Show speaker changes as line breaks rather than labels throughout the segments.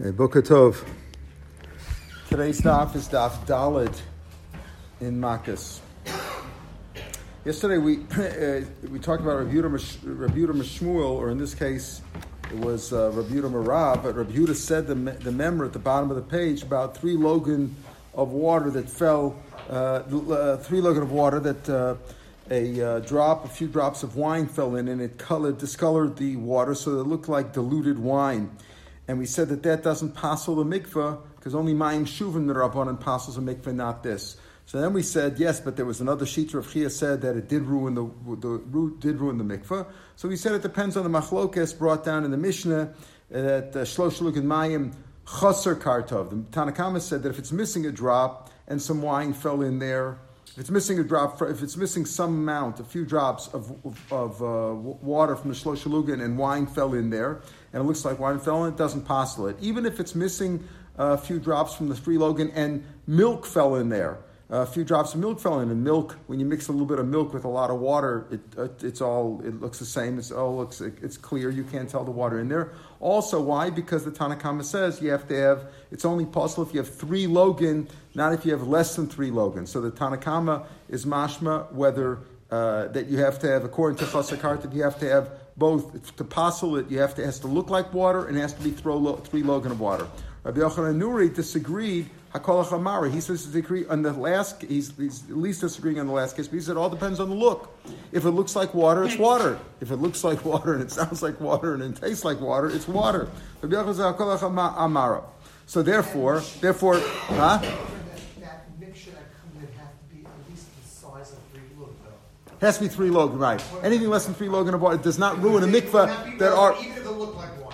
Boker Tov. Today's daf is daf Dalid in Makkas. Yesterday we uh, we talked about Rabbi Yehuda Mishmuel, or in this case, it was uh, Rabbi Yehuda Marav. But Rabbi said the the member at the bottom of the page about three logan of water that fell, uh, uh, three logan of water that. Uh, a uh, drop, a few drops of wine fell in, and it colored, discolored the water, so it looked like diluted wine and we said that that doesn't passel the mikveh because only Mayim Shuvim the Rabbanan passels a mikveh, not this. So then we said yes, but there was another sheet of Chia said that it did ruin the, the did ruin the mikveh. So we said it depends on the machlokes brought down in the Mishnah that uh, shlosh uh, mayim chaser kartov. The Tanakhama said that if it's missing a drop and some wine fell in there, if it's missing a drop, if it's missing some amount, a few drops of, of, of uh, water from the shlosh and wine fell in there, and it looks like wine fell in, it doesn't it. Even if it's missing a few drops from the free logan and milk fell in there, a few drops of milk fell in, and milk, when you mix a little bit of milk with a lot of water, it, it's all, it looks the same. It's all looks, it's clear. You can't tell the water in there. Also, why? Because the Tanakama says you have to have, it's only possible if you have three logan, not if you have less than three logan. So the Tanakama is mashma whether uh, that you have to have, according to Chasakarta, you have to have both to passel it, you have to it has to look like water and it has to be throw, three logan of water. Rabbi Yochanan Nuri disagreed. Hakolach Amari. He says disagree on the last. He's, he's, at least disagreeing on the last case. But he said it all depends on the look. If it looks like water, it's water. If it looks like water and it sounds like water and it tastes like water, it's water. Rabbi Yochanan Hakolach Amara. So therefore, therefore, huh? Has to be three logan, right? Anything less than three logan of water does not ruin a mikveh that are.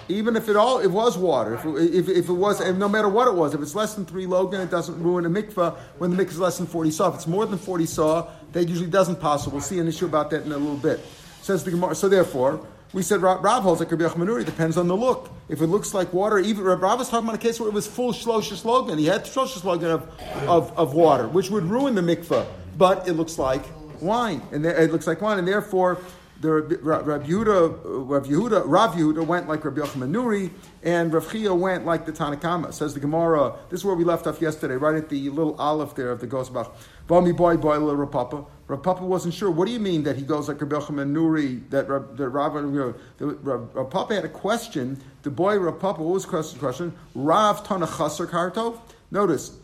Even if it all it was water, if, if, if it was, and no matter what it was, if it's less than three logan, it doesn't ruin a mikveh when the mikveh is less than forty saw. If it's more than forty saw, that usually doesn't pass. We'll see an issue about that in a little bit. Says the Gemara. So therefore, we said Rav, Rav holds like Rabbi Manuri depends on the look. If it looks like water, even Rav was talking about a case where it was full shloshes logan. He had shloshes logan of, of, of water, which would ruin the mikveh, but it looks like wine, and it looks like wine, and therefore the Rav Yehuda, uh, Rav Yehuda, Rav Yehuda went like Rabbi Yochanan Nuri, and Rav Chia went like the Tanakama. Says the Gemara. This is where we left off yesterday, right at the little olive there of the Gosbach. Vami boy boy Rav Papa. Rav Papa wasn't sure. What do you mean that he goes like Rabbi Yochanan Nuri? That that Rav, you know, Rav, Rav Papa had a question. The boy Rav Papa, what was the question? Rav Tana Chaser Kartov. Notice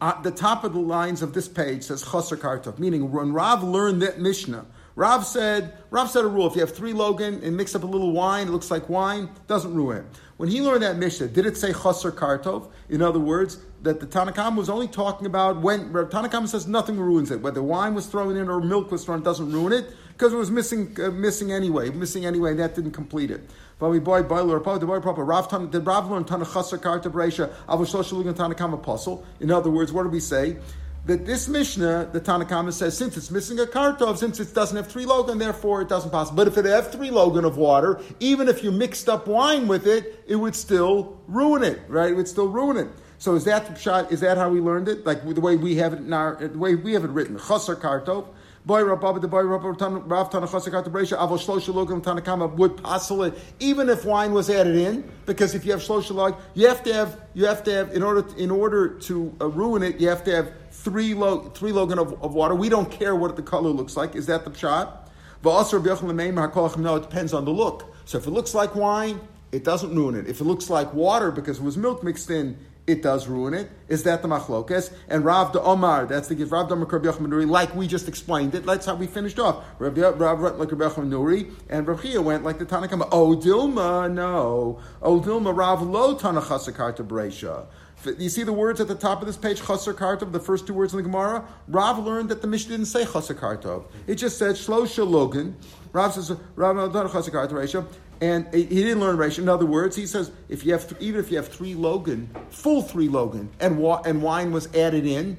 uh, the top of the lines of this page says Chaser Kartov, meaning when Rav learned that Mishnah, Rav said, Rav said a rule: if you have three logan and mix up a little wine, it looks like wine, doesn't ruin it. When he learned that Mishnah, did it say Chaser Kartov? In other words, that the Tanakam was only talking about when Tanakam says nothing ruins it, whether wine was thrown in or milk was thrown, doesn't ruin it because it was missing, uh, missing anyway, missing anyway, and that didn't complete it. But we boy boiler the boy proper. Rav did Rav learn Tana Chaser Karta Bresha Avoshoshaligan Tanakam apostle. In other words, what do we say? That this Mishnah, the Tanakama says, since it's missing a kartov, since it doesn't have three logan, therefore it doesn't pass. But if it have three logan of water, even if you mixed up wine with it, it would still ruin it, right? It would still ruin it. So is that shot? Is that how we learned it? Like the way we have it in our, the way we have it written, chaser kartov. Boy Rabba the boy Rabba Rav Tanachasakata Bresha Avo Shlosha Logam Tanakama would it even if wine was added in because if you have Shlosha Log you have to have you have to have in order in order to uh, ruin it you have to have three log three logan of, of, water. We don't care what the color looks like. Is that the shot? No, it depends on the look. So if it looks like wine, it doesn't ruin it. If it looks like water because it was milk mixed in, it does ruin it. Is that the machlokes? And Rav de Omar, that's the Rav de Omar Nuri, like we just explained it. That's how we finished off. Rav, went like Rabbi and Rav Chia went like the Tanakama. Oh Dilma, no. Oh Dilma, Rav lo Tanachasakarta Bresha. You see the words at the top of this page, Chaser Kartov, the first two words in the Gemara? Rav learned that the Mishnah didn't say Chaser Kartov. It just said Shlosha Logan. Rav says, Rav Chaser Kartov and he didn't learn Reisha. In other words, he says if you have th- even if you have three Logan, full three Logan, and wa- and wine was added in,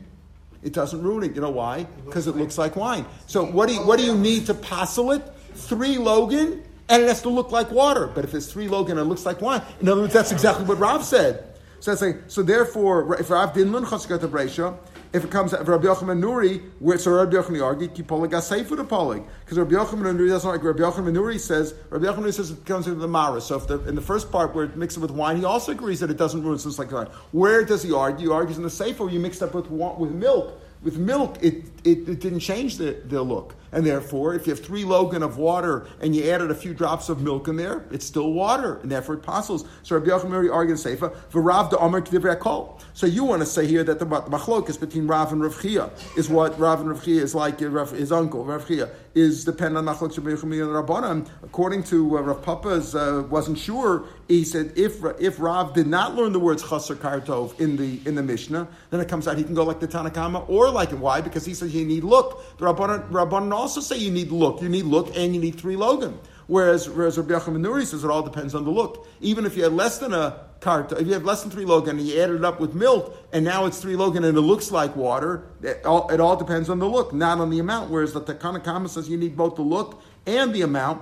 it doesn't ruin it. You know why? Because it looks like wine. So what do you, what do you need to passel it? Three Logan, and it has to look like water. But if it's three Logan and it looks like wine, in other words, that's exactly what Rav said. So that's like, so therefore, if Rav didn't learn Chaskat Reisha, If it comes out of Rabbi Yochanan Nuri, where so Rabbi Yochanan argued, kipolig aseifu to polig, because Rabbi Yochanan Nuri doesn't like Rabbi Yochanan Nuri says. Rabbi Yochanan Nuri says it comes into the mara. So if the, in the first part where it mixes with wine, he also agrees that it doesn't ruin. It's like wine. Where does he argue? He argues in the sefer you mixed up with with milk. With milk, it, it, it didn't change the, the look. And therefore, if you have three logan of water and you added a few drops of milk in there, it's still water, and therefore it passes. So Rabbi Yochanan argues Seifa, V'rav de Kol. So you want to say here that the, machlokas between Rav and Rav Chia is what Rav and Rav Chia is like his uncle, Rav Chia, is dependent on Rabbi Yochanan and Rabbanan. According to uh, Rav Papa's, uh, wasn't sure, he said if if Rav did not learn the words chaser kartov in the in the Mishnah, then it comes out he can go like the Tanakama or like it. Why? Because he says you need look. The Rabbanan, Rabbanan also say you need look. You need look and you need three logan. Whereas, whereas Rabbi Yochanan Nuri says it all depends on the look. Even if you had less than a cart, if you have less than three logan and you add it up with milk, and now it's three logan and it looks like water, it all, it all depends on the look, not on the amount. Whereas the Takana says you need both the look and the amount.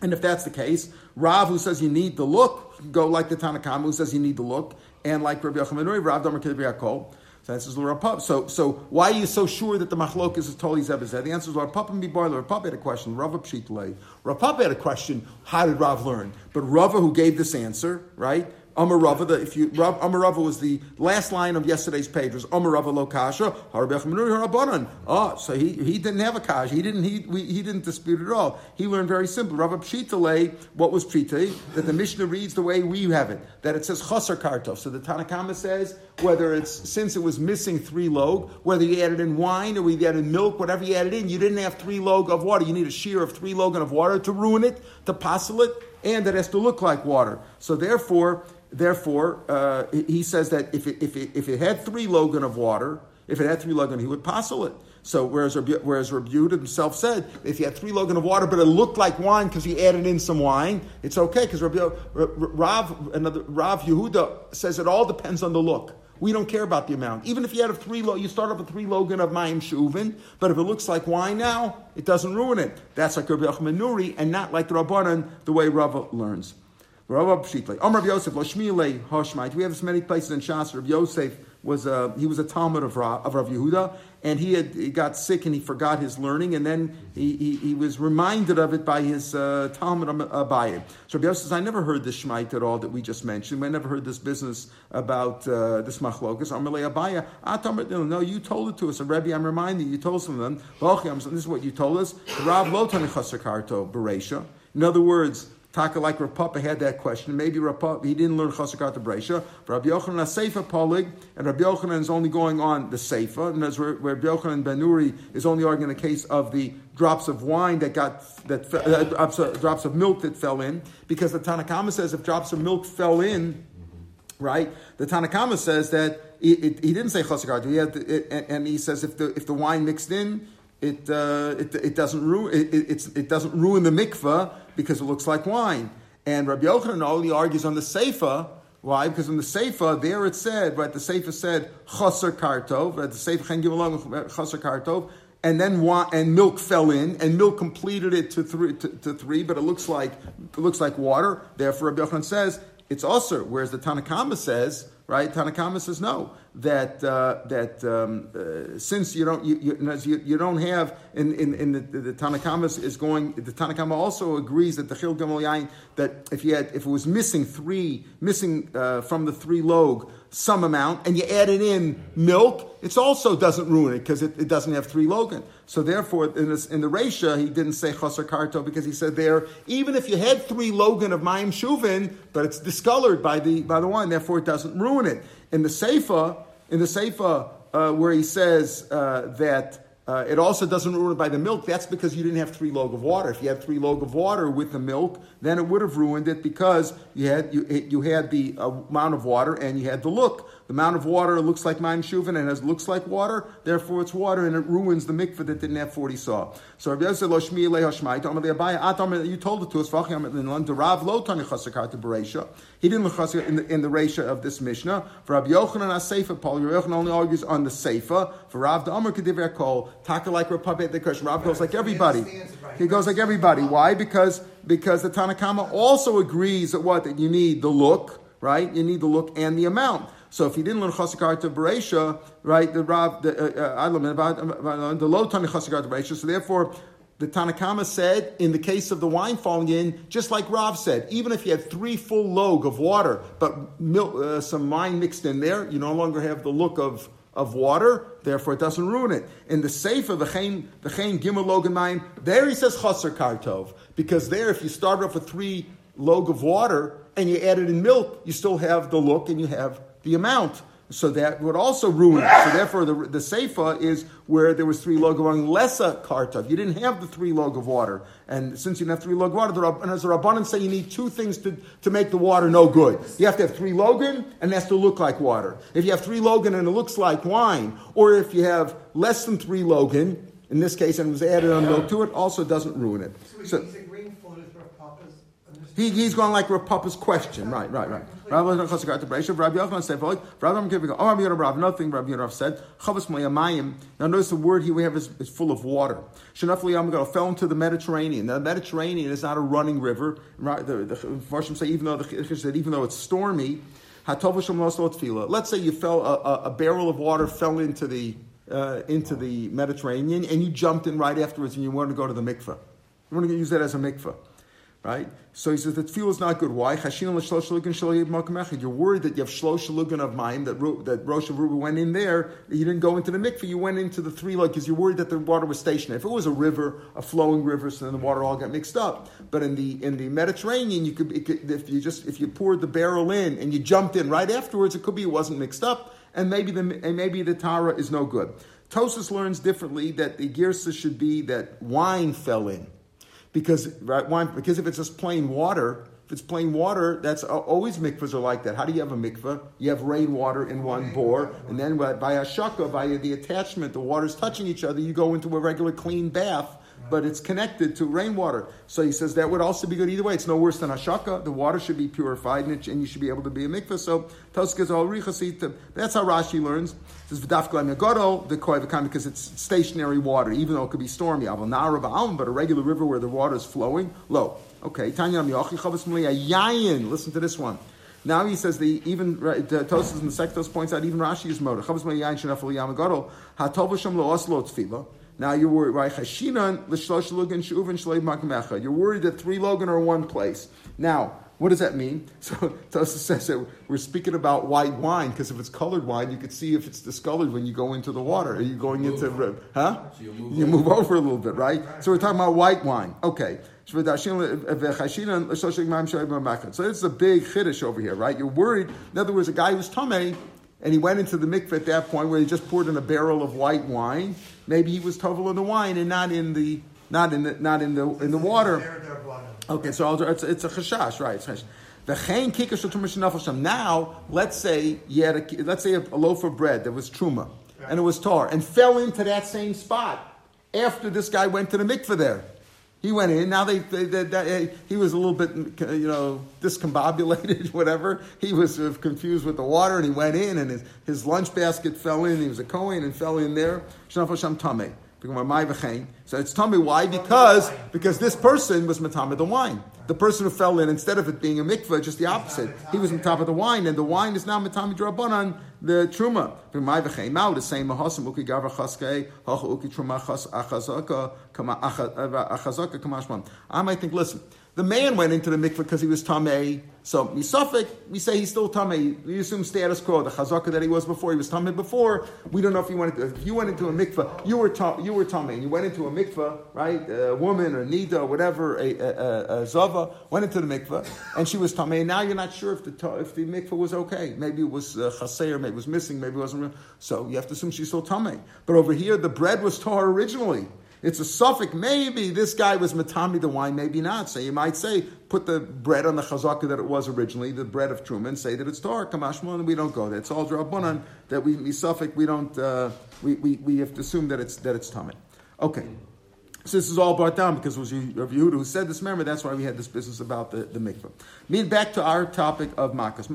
And if that's the case, Rav, who says you need the look, go like the Tanakama, who says you need the look, and like Rabbi Yochanan Nuri, Rav Domer Kedri so that's Rav So, so why are you so sure that the machlokas is totally zebazeh? The answer is Papa and Bibar. Rav Papa had a question. Rav Pshitlei. Rav Papa had a question. How did Rav learn? But Rava, who gave this answer, right? Amarava, if you Amarava was the last line of yesterday's page was Amarava lo kasha harabanan. Oh, ah, so he, he didn't have a kasha. He didn't he we, he didn't dispute at all. He learned very simple. Rava Pshitale, what was Pshita? That the Mishnah reads the way we have it. That it says chaser kartov. So the Tanakhama says whether it's since it was missing three log, whether you added in wine or you added milk, whatever you added in, you didn't have three log of water. You need a shear of three logan of water to ruin it, to passel it, and it has to look like water. So therefore Therefore, uh, he says that if it, if, it, if it had three logan of water, if it had three logan, he would passel it. So whereas whereas Yehuda himself said, if you had three logan of water, but it looked like wine because he added in some wine, it's okay because Rav another Rav Yehuda says it all depends on the look. We don't care about the amount. Even if you had a three, you start off with three logan of mayim shuvin, but if it looks like wine now, it doesn't ruin it. That's like Rabbi Yochanan Nuri, and not like the Rabbanan, the way Rava learns. Yosef. We have this many places in Shas. Rav Yosef was a, he was a Talmud of Rav, of Rav Yehuda, and he had he got sick and he forgot his learning, and then he, he, he was reminded of it by his uh, Talmud Abaye. So Rav Yosef says, I never heard this Shmait at all that we just mentioned. I never heard this business about uh, this machlokas. Amalei Abaye, ah, no, you told it to us. And Rebbe, I'm reminding you, you told some of them. This is what you told us. Rav Lotan. In other words, Taka like Rav Papa had that question. Maybe Rav Papa, he didn't learn Chasakat Bresha. Rabbi Yochanan a Seifa Polig, and Rabbi Yochanan is only going on the Seifa, and that's where, where Rabbi Yochanan Benuri is only arguing the case of the drops of wine that got that uh, drops, of, drops of milk that fell in, because the Tanakama says if drops of milk fell in, right? The Tanakama says that it, it, he didn't say Chasakat, he and he says if the if the wine mixed in it, uh, it, it, doesn't ruin it, it, doesn't ruin the mikvah because it looks like wine. And Rabbi Yochanan only argues on the seifa. Why? Because in the seifa there it said, right? The seifa said chaser kartov. Right? The seifa can give along chaser kartov. And then wine, and milk fell in, and milk completed it to three, to, to, three, but it looks like it looks like water. Therefore, Rabbi Yochanan says it's also. Whereas the Tanakama says, right? Tanakama says no that uh, that um, uh, since you don't you, you, you, don't have in in, in the, the Tanakama is going the Tanakama also agrees that the Chil Gamel Yain that if you had if it was missing three missing uh, from the three log some amount and you add it in milk, it also doesn't ruin it because it, it, doesn't have three logan. So therefore, in, this, in the Resha, he didn't say chaser karto because he said there, even if you had three logan of mayim shuvin, but it's discolored by the by the wine, therefore it doesn't ruin it. In the Seifa, in the Seifa, uh, where he says uh, that uh, it also doesn't ruin it by the milk. That's because you didn't have three log of water. If you had three log of water with the milk, then it would have ruined it because you had you, you had the amount of water and you had the look. The amount of water looks like Maim Shuvin and it looks like water, therefore it's water and it ruins the mikveh that didn't have 40 saw. So Rabbi Yosef lo shmi le hashmai, Atam, ah, you told it to us, Vachim in the Rav lo tani chasakar to Beresha. He didn't look in the, in the Resha of this Mishnah. For Rabbi Yochanan Aseifa, Paul, Rabbi Yochanan only argues on the Seifa. For Rav the Amr Kol, Taka like Rapabet the Kush. Rav goes like everybody. He goes like everybody. Why? Because because the Tanakama also agrees that what that you need the look, right? You need the look and the amount. So if he didn't learn Chasakar to Beresha, right, the Rav, the uh, uh, about the low Tani Chasakar to Beresha, so therefore the Tanakama said, in the case of the wine falling in, just like Rav said, even if you had three full log of water, but milk, uh, some wine mixed in there, you no longer have the look of, of water, therefore it doesn't ruin it. In the Sefer, the Chain, the Chain Gimel Logan Mine, there he says Chaser Kartov, because there if you start off with three log of water and you add it in milk, you still have the look and you have the amount. So that would also ruin it. So therefore, the, the seifa is where there was three log of lesser kartav. You didn't have the three log of water, and since you didn't have three log of water, the and as the rabbanon say, you need two things to, to make the water no good. You have to have three logan, and it has to look like water. If you have three logan and it looks like wine, or if you have less than three logan, in this case, and it was added on milk to it, also doesn't ruin it.
So, so
he, he's going like Rav Papa's question. Right, right, right. Rav Yochanan said, Rav giving oh, Rabbi Rav, nothing Rabbi Rav said. Chavas Moyamayim. Now notice the word here we have is, is full of water. Shanafli Yamgal fell into the Mediterranean. Now, the Mediterranean is not a running river. The, the, the say, even though the said, even though it's stormy, Let's say you fell a, a, a barrel of water fell into the uh, into the Mediterranean and you jumped in right afterwards and you wanted to go to the mikveh. You want to use that as a mikveh right? So he says that fuel is not good. Why? You're worried that you have shlosh shalugan of mine that that Rosh of Ruba went in there. You didn't go into the mikveh. You went into the three like because you're worried that the water was stationary. If it was a river, a flowing river, so then the water all got mixed up. But in the in the Mediterranean, you could, could if you just if you poured the barrel in and you jumped in right afterwards, it could be it wasn't mixed up, and maybe the and maybe the tara is no good. Tosfos learns differently that the girsa should be that wine fell in because right, because if it's just plain water, if it's plain water, that's always mikvahs are like that. How do you have a mikvah? You have rainwater in one bore, and then by a shaka, by the attachment, the water's touching each other. You go into a regular clean bath but it's connected to rainwater. So he says that would also be good either way. It's no worse than ashaka. The water should be purified and, it, and you should be able to be a mikveh. So Toskas all richasit. That's how Rashi learns. Says v'dafka megodol the koyvakan because it's stationary water, even though it could be stormy. Aval na'ara but a regular river where the water is flowing. Low. Okay. Tanya Yochi Chavas Yayin. Listen to this one. Now he says the even the Tosas and the Sektos points out even Rashi is motor. Chavas Yayin shenafel yamagodol hatov l'shem lo oslo tefillah. Now you're worried, right? Hashinan l'shlosh logan shuvin shlei makmecha. You're worried that three logan are in one place. Now, what does that mean? So Tosa says that we're speaking about white wine because if it's colored wine, you could see if it's discolored when you go into the water. Are you going into huh? So you move, you move over a little bit, right? So we're talking about white wine. Okay. So it's eh, a big chiddush over here, right? You're worried. In other words, a guy who's tamei and he went into the mikveh at that point where he just poured in a barrel of white wine. Maybe he was tovel in the wine and not in the not in the not in the in the water. Okay, so it's, it's a chashash, right? The Now, let's say you had a, let's say a, a loaf of bread that was truma and it was tar and fell into that same spot after this guy went to the mikveh there. He went in. Now they, they, they, they, he was a little bit, you know, discombobulated, whatever. He was sort of confused with the water, and he went in, and his, his lunch basket fell in. He was a Kohen and fell in there. So it's tummy. Why? Because because this person was matama the wine. The person who fell in, instead of it being a mikveh, just the opposite. He was matama the wine, and the wine is now matama drabanan the truma. The same mahasam uki gavar chaske hacha uki truma achazaka kamashman. I might think, listen. The man went into the mikveh because he was tamei. So misafik, we say he's still tamei. We assume status quo. The chazaka that he was before, he was tamei before. We don't know if he went. Into, if you went into a mikveh, you were tam, you were tamei. You went into a mikveh, right? A woman or nida or whatever, a, a, a, a zava went into the mikveh, and she was tamei. Now you're not sure if the if the mikveh was okay. Maybe it was uh, chaser, maybe it was missing, maybe it wasn't. Real. So you have to assume she's still tamei. But over here, the bread was tar originally. It's a suffix. Maybe this guy was matami the wine, maybe not. So you might say, put the bread on the chazaka that it was originally, the bread of Truman, say that it's tar, kamashmon, and we don't go there. It's all drabunan that we, we suffix, we don't, uh, we, we, we have to assume that it's, that it's tummy. Okay. So this is all brought down because it was Rav Yehuda who said this. Remember, that's why we had this business about the, the mikvah. Mean back to our topic of makas.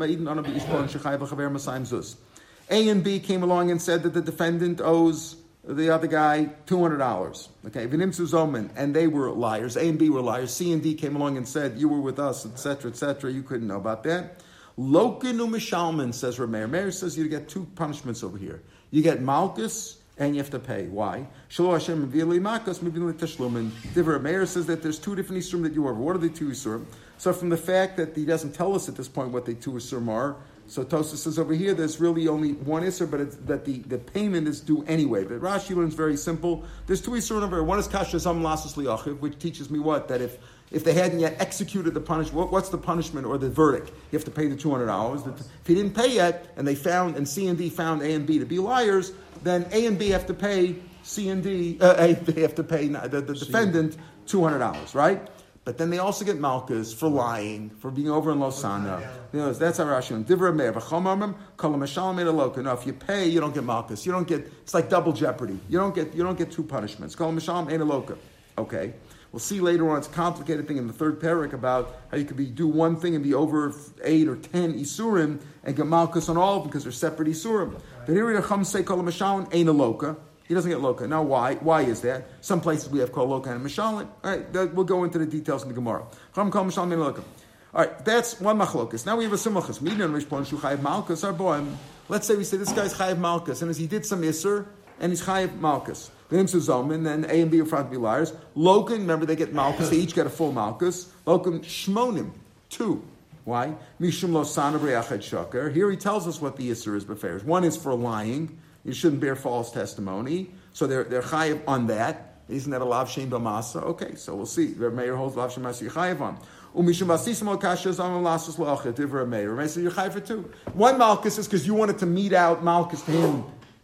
A and B came along and said that the defendant owes the other guy two hundred dollars. Okay, Vinimsu Zoman, and they were liars. A and B were liars. C and D came along and said, "You were with us, etc., etc." You couldn't know about that. Lokin u'mishalman, says Rameir. Meir says you get two punishments over here. You get malchus and you have to pay. Why? Shalom Hashem makas tashlumin. Divrei Meir says that there's two different isurim that you are. What are the two isurim? So from the fact that he doesn't tell us at this point what the two isurim are, so Tosa says over here there's really only one Isser, but it's, that the, the payment is due anyway. But Rashi learns very simple. There's two Isser over here. One is Kasha Zam Lasas Liachiv, which teaches me what? That if if they hadn't yet executed the punishment, what, what's the punishment or the verdict? You have to pay the two hundred dollars. If he didn't pay yet, and they found and C and D found A and B to be liars, then A and B have to pay C and D. Uh, a, they have to pay the, the defendant two hundred dollars, right? But then they also get malchus for lying, for being over in Losana. You know, that's how Rashi. Divra meir v'chomamim kolam aloka. No, if you pay, you don't get malchus. You don't get. It's like double jeopardy. You don't get. You don't get two punishments. Kolam mashalom aloka. Okay. We'll see later on. It's a complicated thing in the third parak about how you could be do one thing and be over eight or ten isurim and get malchus on all of them because they're separate isurim. But here we are. say kolam mashalom aloka. He doesn't get loka. Now, why? Why is that? Some places we have called loka and mishalim. All right, we'll go into the details in the Gemara. And. All right, that's one machlokas. Now we have a simachas. Midan rishpon shu chayiv malchus arboim. Let's say we say this guy's chayiv malchus, and as he did some iser, and he's chayiv malchus. V'im suzomin, then A and B are front to be liars. Lokin, remember they get malchus, they each get a full malchus. Lokin shmonim, two. Why? Mishum lo sana shaker. Here he tells us what the iser is befairs. One is for lying. You shouldn't bear false testimony. So they're, they're chayiv on that. Isn't that a lav shem b'masa? Okay, so we'll see. Rav Meir holds lav shem b'masa chayiv on. Umishum basisim al kasha zam lasus la'achet divra Meir. Meir says you're chayiv for two. One malchus is because you wanted to meet out malchus to him,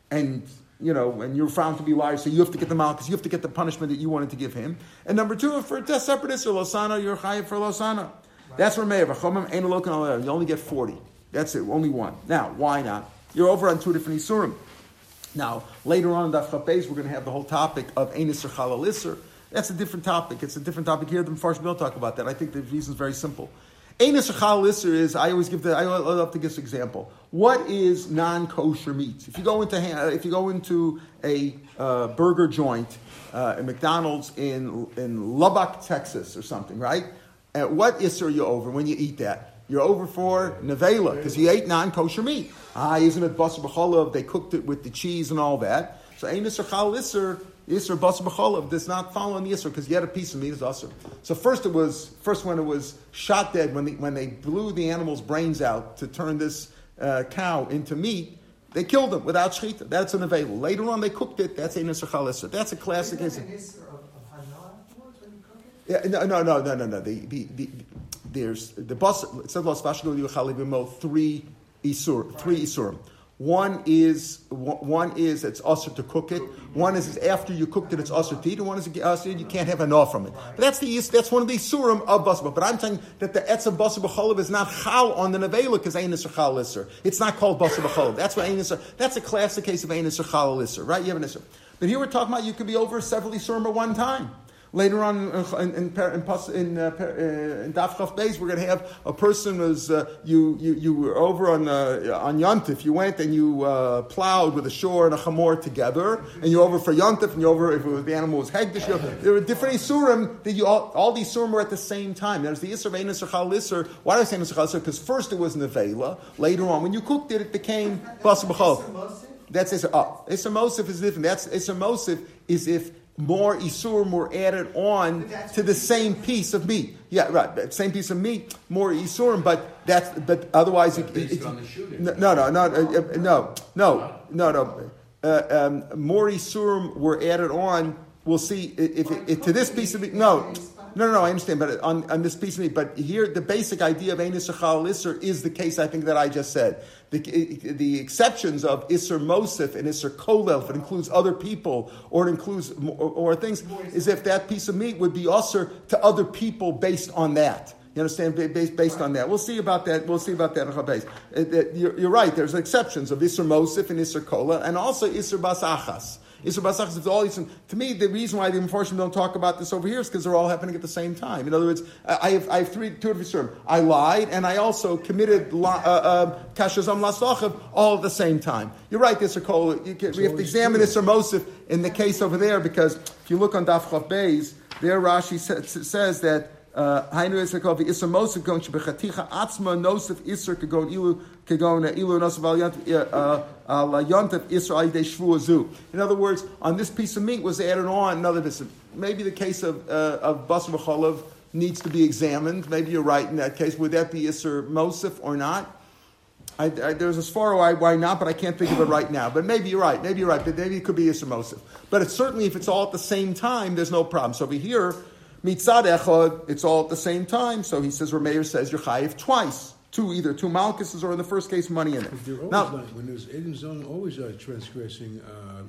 and you know, and you're found to be liars, so you have to get the malchus, you have to get the punishment that you wanted to give him. And number two, for a separate issue, losana, you're chayiv for losana. That's Rav Meir. You only get forty. That's it, only one. Now, why not? You're over on two different isurim. Now, later on in Daf Chapez, we're going to have the whole topic of Enis or Chalalisr. That's a different topic. It's a different topic here. The Mepharshim will talk about that. I think the reason is very simple. Or Chalalisr is, I always give the, I love to give this example. What is non-kosher meat? If you go into, if you go into a uh, burger joint, uh, at McDonald's in, in Lubbock, Texas or something, right? Uh, what isser are you over when you eat that? You're over for nevela because he ate non-kosher meat. Ah, isn't it basar b'cholav? They cooked it with the cheese and all that. So ein isser chal isser isser basar does not follow on the isser because had a piece of meat as usser. So first it was first when it was shot dead when the, when they blew the animal's brains out to turn this uh, cow into meat. They killed him without shechita. That's an available. Later on, they cooked it. That's a nisr chalisser. That's a classic. Is yeah, no, no, no, no, no, no. The, the, the, there's the bus. It says Los three isur, three isurim. One is one is it's usher to cook it. One is after you cooked it, it's usher to eat. And one is you can't have enough from it. But that's the that's one of the isurim of basba. But I'm saying that the etzav basba b'cholav is not chal on the nevela because ain't chal iser. It's not called basba b'cholav. That's what ain't That's a classic case of ain't chal iser, right? You have an iser. But here we're talking about you could be over several isurim at one time. Later on in, in, in, in, uh, in Daf Beis, we're going to have a person was uh, you, you you were over on uh, on Yontif. You went and you uh, plowed with a shore and a chamor together, and you over for Yontif, and you over if was, the animal was hegdish. There were different isurim that you all, all these isurim were at the same time. There's the isur isur chal isur. Why do I say chal isur? Because first it was nevela. Later on, when you cooked it, it became basa b'chol. That's isur. Oh, isur mosif is different. That's isur mosif is if more isurim were added on to the same piece of meat. Yeah, right. Same piece of meat, more isurim, but that's but otherwise it, it, it, no, no, no, uh, no, no, no, no. Uh, um, more isurim were added on. We'll see if, if to this piece of meat. No, no, no, no, I understand, but on, on this piece of meat. But here, the basic idea of Enis Shachal Isser is the case I think that I just said. The, the exceptions of Isser Mosif and Isser Kolel, if it includes other people or it includes or, or things, is if that piece of meat would be usher to other people based on that. You understand? Based, based on that, we'll see about that. We'll see about that. You're, you're right. There's exceptions of Isser Mosif and Isser Kola, and also Isser Basachas. Isur Basachas, it's all Isur. To me, the reason why the unfortunately don't talk about this over here is because they're all happening at the same time. In other words, I have, I have three, two of Isurim. I lied, and I also committed Kashazam uh, uh, all at the same time. You're right, are you can, We have to examine this Mosif in the case over there because if you look on Daf Chav Beis, there Rashi says, says that Uh, Hainu Isser Atzma Nosif Isser Ilu Kagon uh, Ilu Nosif Al Yontif uh, Isser Shvu Azu. In other words, on this piece of meat was added on another this. Maybe the case of uh, of Basar B'cholav needs to be examined. Maybe you're right in that case. Would that be Isser Mosif or not? I, I, there's as far why, why not, but I can't think of it right now. But maybe you're right. Maybe you're right. But maybe it could be Isser Mosif. But it's certainly if it's all at the same time, there's no problem. So over here, Mitzad Echad, it's all at the same time. So he says, Rameir says, you're chayiv twice. Two, either two malchuses or in the first case, money in it.
Now, when there's Eden zone, always are transgressing, uh,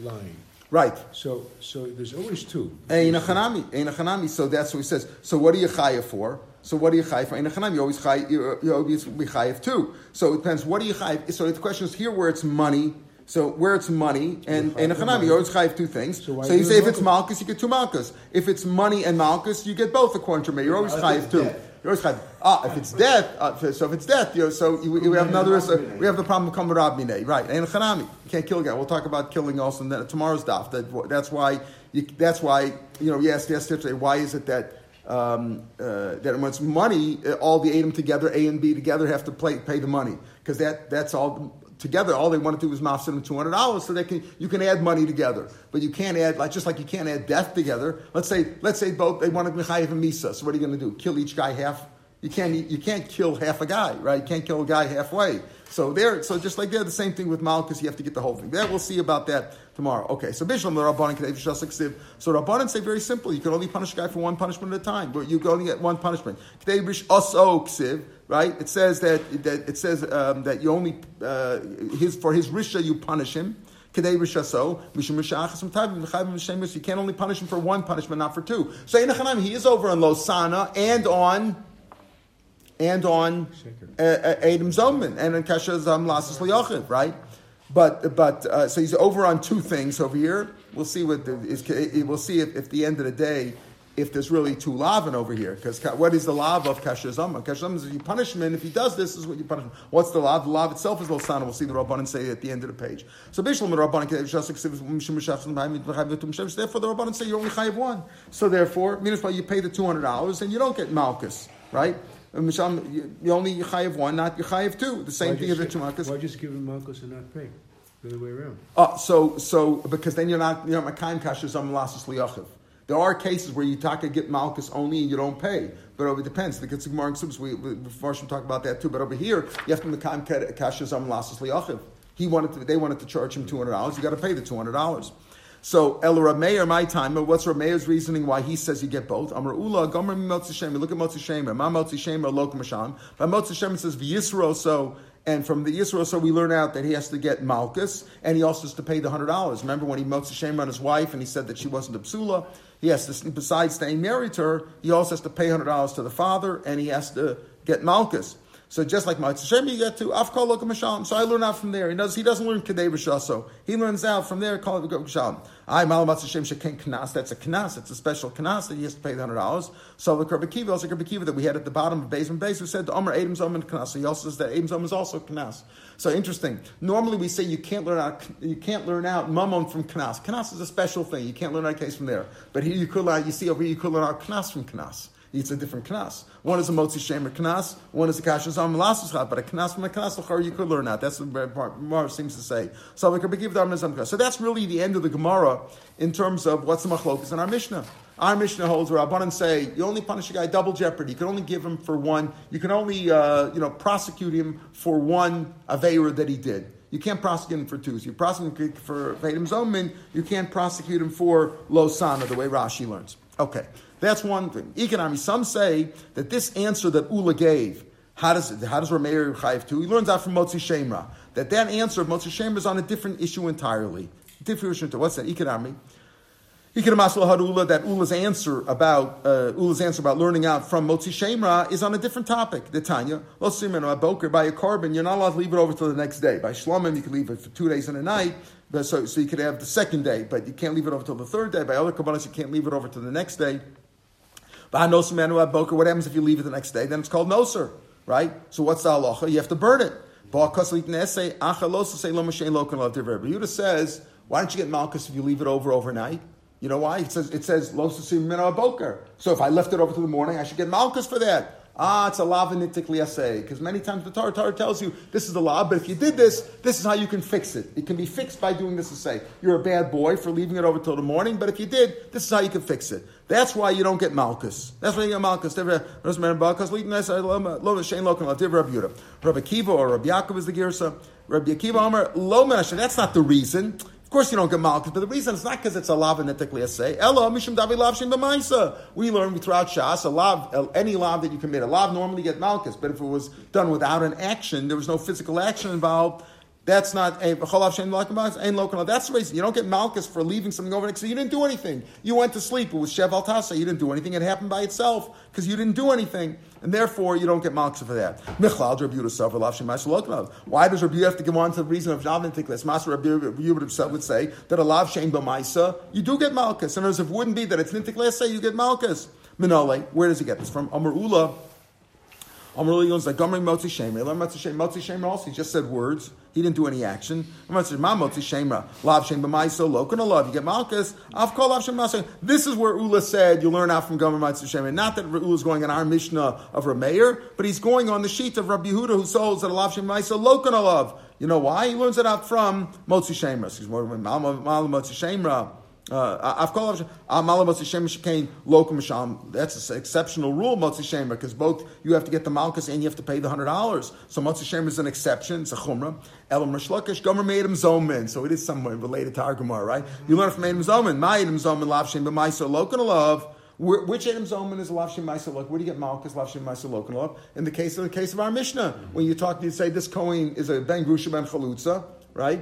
lying.
Right.
So, so there's always two.
Ein achanami. So that's what he says. So what are you chayiv for? So what are you chayiv for? Ein achanami. You always chayiv. You always be chayiv too. So it depends. What are you chayiv? So the question is here where it's money. So where it's money and and achanami, you always chayiv two things. So, so you say if it's malchus, you get two malchus. If it's money and malchus, you get both according to me. You're always chayiv two. You're always chayiv. Ah, if it's death, uh, so if it's death, you know, so you, we have another. Uh, we have the problem of kamarab right? And chanami, you can't kill a guy. We'll talk about killing also in tomorrow's daf. That that's why. You, that's why you know. Yes, yes, yesterday. Why is it that? Um, uh, that when it's money, all the A together, A and B together have to play, pay the money because that that's all together, all they want to do is mafsid two hundred dollars, so they can you can add money together, but you can't add like just like you can't add death together. Let's say let's say both they want to be chayiv and misa. So what are you going to do? Kill each guy half? You can't you can't kill half a guy, right? You can't kill a guy halfway. So there, so just like there, the same thing with Malchus, you have to get the whole thing. There, we'll see about that tomorrow. Okay, so Bishlam the Rabbanan Kadev So Rabbanan say very simple: you can only punish a guy for one punishment at a time, but you can only get one punishment. Kadev Aso Ksiv right? It says that, that it says um, that you only uh, his for his risha you punish him. You can't only punish him for one punishment, not for two. So he is over on Losana and on and on uh, uh, Adam Zoman and on Kasha Zam Lasas Liyochiv, right? But but uh, so he's over on two things over here. We'll see what the, is, we'll see if, if the end of the day if there's really two lavin over here. Because what is the lav of kasher zama? Kasher zama is you punish him, and if he does this, this is what you punish him. What's the lav? The lav itself is losana. We'll see the rabbanon say at the end of the page. So bishlam rabbanon therefore the rabbanon say you only chayiv one. So therefore, means you pay the two hundred dollars and you don't get malchus, right? You only chayiv one, not you chayiv two. The same
why
thing as the two malchus.
Why just give him malchus and not pay? The other way around.
Uh, so so because then you're not you're not makayim kasher zama lasas liyachiv. There are cases where you taka get malchus only and you don't pay, but it depends. The Gemara and Subs, we, we first talk about that too. But over here, you have to mekam kashazam lasas liachiv. He wanted to, they wanted to charge him two hundred dollars. You got to pay the two hundred dollars. So El Rameir, my time. What's Rameir's reasoning why he says you get both? Amar Ula Gomer Motzi Shem. Look at Motzi Shem. Ma Motzi Shem Lok Masham. By Motzi says V'Yisro. So and from the Yisro, so we learn out that he has to get Malchus, and he also has to pay the hundred dollars. Remember when he motzi shame on his wife, and he said that she wasn't a psula. He has to, besides staying married to her, he also has to pay hundred dollars to the father, and he has to get Malchus. So just like Ma'at Hashem, you get to Afkal Loka Mashalom. So I learn out from there. He knows he doesn't learn Kadei B'Shaso. He learns out from there. Call it Mashalom. I Malamat Hashem Sheken Knas. That's a Knas. It's a special Knas that he has to pay the hundred dollars. So the Kerba Kiva, also Kerba Kiva that we had at the bottom of basement base, who said the Omer Adam Zom and Knas. So he also says that Adam Zom is also Knas. So interesting. Normally we say you can't learn out you can't learn out Mammon from Knas. Knas is a special thing. You can't learn out case from there. But here you could learn. You see over here you could learn out Knas from Knas it's a different knas. One is a motzi shemer knas, one is a kasha zam but a knas from a knas you could learn that. That's what Gemara seems to say. So So that's really the end of the Gemara in terms of what's the machlokas in our Mishnah. Our Mishnah holds where Rabbanan say you only punish a guy double jeopardy. You can only give him for one. You can only uh, you know prosecute him for one aveira that he did. You can't prosecute him for two. So you prosecute him for Vadim Zomin, you can't prosecute him for Losana, the way Rashi learns. Okay. That's one thing. Economy. Some say that this answer that Ula gave, how does how does Rameir Chayiv to? He learns out from Motzi Shemra that that answer of Motzi Shemra is on a different issue entirely. Different issue. What's that? Economy. Ula that Ula's answer about uh, Ula's answer about learning out from Motzi Shemra is on a different topic. The Tanya, by a carbon, you're not allowed to leave it over till the next day. By Shlomim, you can leave it for two days and a night. But so, so you could have the second day, but you can't leave it over till the third day. By other kabbalas, you can't leave it over to the next day. What happens if you leave it the next day? Then it's called noser, right? So what's the halacha? You have to burn it. Yehuda says, why don't you get malchus if you leave it over overnight? You know why? It says it says boker. So if I left it over to the morning, I should get malchus for that. Ah, it's a nitikli asay. Because many times the Torah, Torah tells you this is the law, but if you did this, this is how you can fix it. It can be fixed by doing this say You're a bad boy for leaving it over till the morning, but if you did, this is how you can fix it. That's why you don't get malchus. That's why you get malchus. Rabbi Akiva or Rabbi Yaakov is the girsa. Rabbi Akiva Omer, lo That's not the reason. Of course, you don't get malchus, but the reason is not because it's a lav and etikli say. Ella mishum davi lav shem b'maisa. We learn throughout Shas a lav, any lav that you commit, a lav normally get malchus, but if it was done without an action, there was no physical action involved. That's not a. That's the reason you don't get malchus for leaving something over next. So you didn't do anything. You went to sleep. It was shev al tasa. You didn't do anything. It happened by itself because you didn't do anything and therefore you don't get malchus for that. Why does Rabbi have to give on to the reason of Javin Tiklis? Master Rabbi would say that a lav shein b'maisa you do get malchus. And as if it wouldn't be that it's nintikles say you get malchus. Minole, where does he get this from? Amar Ula. Amar Ula like Gomri Motzi Shemer. Motzi Shemer also. He just said words. He didn't do any action. You get Malkus, I've called Lav Shem. This is where Ula said you learn out from Gomer Matzah Shema. Not that Ula is going on our Mishnah of Rameir, but he's going on the sheet of Rabbi Yehuda who holds that Alav Shem Maisa Lokan Alav. You know why? He learns it out from Motzi Shemra. He's more Motzi Shemra. Uh, that's an exceptional rule, Motzi because both you have to get the Malchus and you have to pay the hundred dollars. So Motzi is an exception. It's a chumrah. Elam Reish Lakish Gomer made him zomin. So it is somewhat related to our Gemara, right? You learn from Adam Zomin. My Adam Zomin Shem B'Maiso Lokan Love. Which Adam Zomin is Lav Shem Ma'isa Where do you get Malchus Lav Shem Ma'isa Lokan Love? In the case of the case of our Mishnah, when you talk, you say this coin is a Ben Grusha Ben Chalutza, right?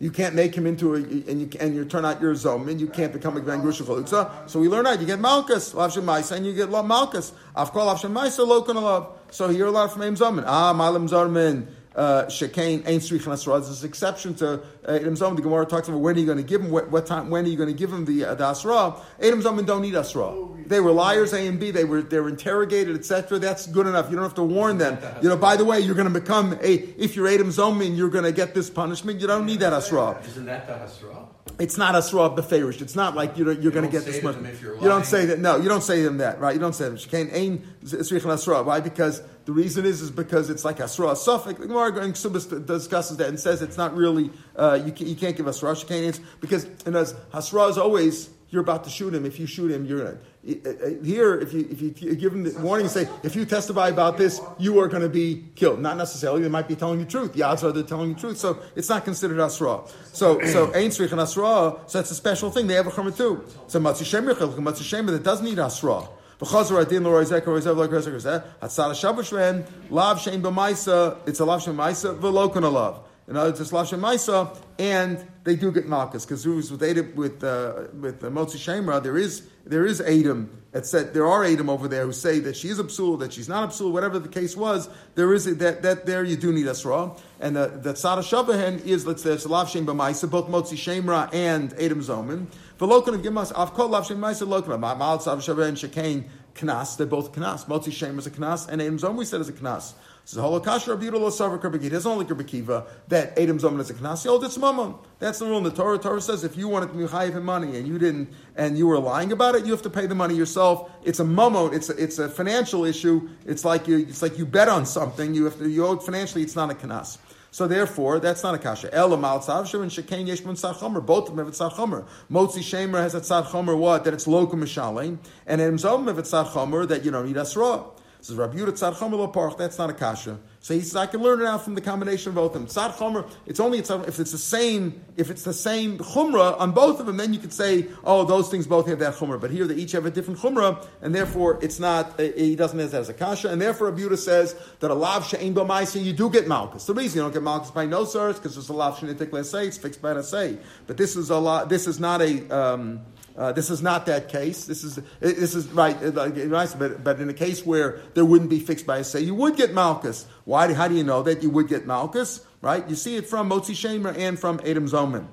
You can't make him into a, and you, and you turn out your zomin, you can't become a grand grusha. So we learn that you get malchus, lav shemaisa, and you get malchus. Afkol lav shemaisa, lokan alav. So here a lot from aim zomin. Ah, malim zarmin shekain ain't srichan asra. There's this exception to uh, Edom Zomin. The Gemara talks about when are you going to give him what, what, time when are you going to give him the, uh, the asra. Edom Zomin don't need asra. They were liars A and B. They were they were interrogated, etc. That's good enough. You don't have to warn them. You know, by the way, you're going to become a if you're Edom Zomin, you're going to get this punishment. You don't need that asra.
Isn't that the asra?
It's not asra beferish. It's not like you're, you're going to get this much. You don't say that. No, you don't say them that. Right? You don't say them. Shekain ain't srichan asra. Why? Because the reason is is because it's like Asra Suffolk. The Gemara going Subas discusses that and says it's not really uh, you, can, you can't give Asra Shekanis because and as Hasra is always you're about to shoot him. If you shoot him, you're. Uh, uh, here, if you if you give him the warning, and say if you testify about this, you are going to be killed. Not necessarily. They might be telling the truth. The odds are they're telling the truth. So it's not considered asra. So so ein srich and asra. So that's a special thing. They have a chumah too. So matzi shemer that doesn't need asra. V'chazor adin l'roi zek or zev l'roi zek Hatzad shavush ren lav shein b'maisa. It's a lav shein b'maisa v'lokon a lav. In other words, it's lav shein b'maisa, and they do get malchus because with Adam, with uh, with uh, Motzi Shemra, there is there is Adam that said there are Adam over there who say that she is absul, that she's not absul, whatever the case was. There is that that there you do need asra, and the the tzara is let's say it's a lav shem b'maisa both Motzi Shemra and Adam Zomin. V'lokan of Gimas, Avkol Lav Shem Maisa Lokan, Ma'al Tzav Shaveh and Shekain Knas, they're both Knas. Motzi Shem is a Knas, and Adam Zom we said is a Knas. So Holocaust Rabbi Yehuda Losavar Rabbi He doesn't like Rabbi Kiva that Adam Zoman is a Knas. He holds it's Mammon. That's the rule in the Torah. Torah says if you wanted to be chayiv him money and you didn't, and you were lying about it, you have to pay the money yourself. It's a Mammon. It's a, it's a financial issue. It's like you it's like you bet on something. You have to you owe financially. It's not a Knas. So therefore, that's not a kasha. Ela mal tzavshem and shekain yeshmun tzad chomer. Both of them have a tzad chomer. Motzi shemer has a tzad chomer. What? That it's lokum mishalim. And emzom have a tzad chomer that you don't need asra. This is Rabbi Yehuda tzad chomer parch. That's not a kasha. So he says, I can learn it out from the combination of both of them. It's only if it's the same, if it's the same chumrah on both of them, then you could say, oh, those things both have that chumrah. But here they each have a different chumrah, and therefore it's not, uh, he doesn't have that as a kasha, and therefore Abuda says that a lav she'en b'maisa, you do get malchus. The reason you don't get malchus by no source, because it's a lav she'nitik say, it's fixed by say. But this is a lot, this is not a, um, uh, this is not that case. This is this is right, but, but in a case where there wouldn't be fixed by a say, you would get Malchus. Why? How do you know that you would get Malchus? Right? You see it from Motzi Shemer and from Adam Zoman.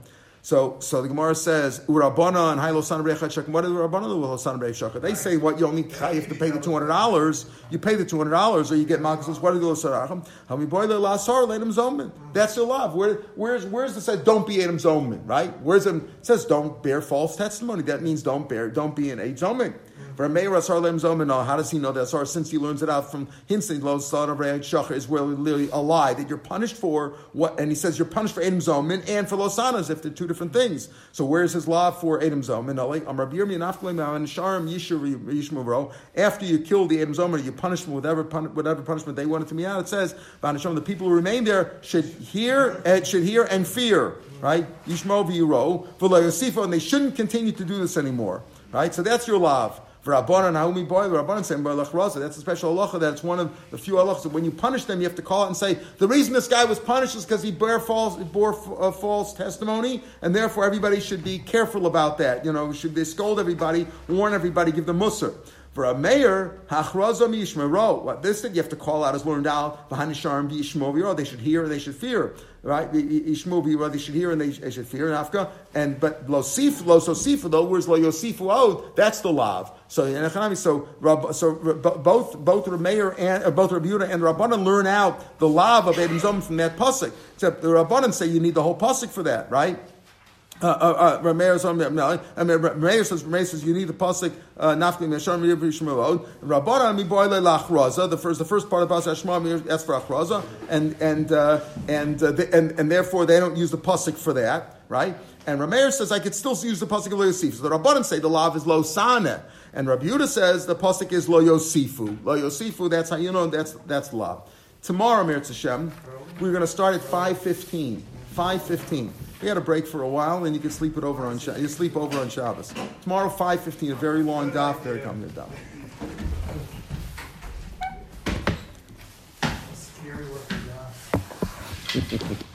So, so the Gemara says, Urabana and Hailosan Shak. What is Urabana? They say what you only have to pay the two hundred dollars. You pay the two hundred dollars, or you get Malchus. What is Ulosarachim? How many boy the Lasar let him zomin? That's the love. Where, where's where's the said don't be Adam zomin? Right? Where's it says don't bear false testimony? That means don't bear, don't be an a zomin. How does he know that Asar? Since he learns it out from Hinsin, Lo Shachar is really a lie that you're punished for what, and he says you're punished for Edom Zomin and for Losanas if they're two different things. So where's his law for Edom Zomin? After you kill the Edom Zomin, you punish them with whatever, whatever punishment they wanted to me out. It says, the people who remain there should hear, uh, should hear and fear, right? Yishmo v'yiro, and they shouldn't continue to do this anymore, right? So that's your love. Rabbanan, Naomi boy, Rabbanan saying by That's a special halacha that it's one of the few halachas when you punish them, you have to call it and say the reason this guy was punished is because he bore false, bore uh, false testimony, and therefore everybody should be careful about that. You know, should they scold everybody, warn everybody, give them mussar. For a mayor, hachrazam yishmero. What this said, you have to call out as learned out. V'hanisharim b'yishmo They should hear, they should fear. Right? They should hear and they should fear. Nafka. And but lo sif lo sosifu though. Whereas lo yosifu od. That's the lav. So in so so both both the mayor and uh, both Rabbi and the Rabbanan learn out the lav of Edom from that pasuk. Except the Rabbanan say you need the whole pasuk for that, right? Uh, uh, uh, Rameir says, Rameir says, you need the pasuk nafni meshar mir b'shmavod. Rabbana mi boile lachraza. The first, the first part of pasuk Shema for achraza, and and uh, and, uh, and and therefore they don't use the pasuk for that, right? And Rameir says I could still use the pasuk of lo yosif. So the rabbanim say the lav is lo sana, and Rabbi Yehuda says the pasuk is lo yosifu. Lo yosifu. That's how you know that's that's lav. Tomorrow, Mir Hashem, we're going to start at five fifteen. Five fifteen. We had a break for a while, and you can sleep it over on you sleep over on Shabbos. Tomorrow, five fifteen, a very long daf. Very your daf. Scary daf.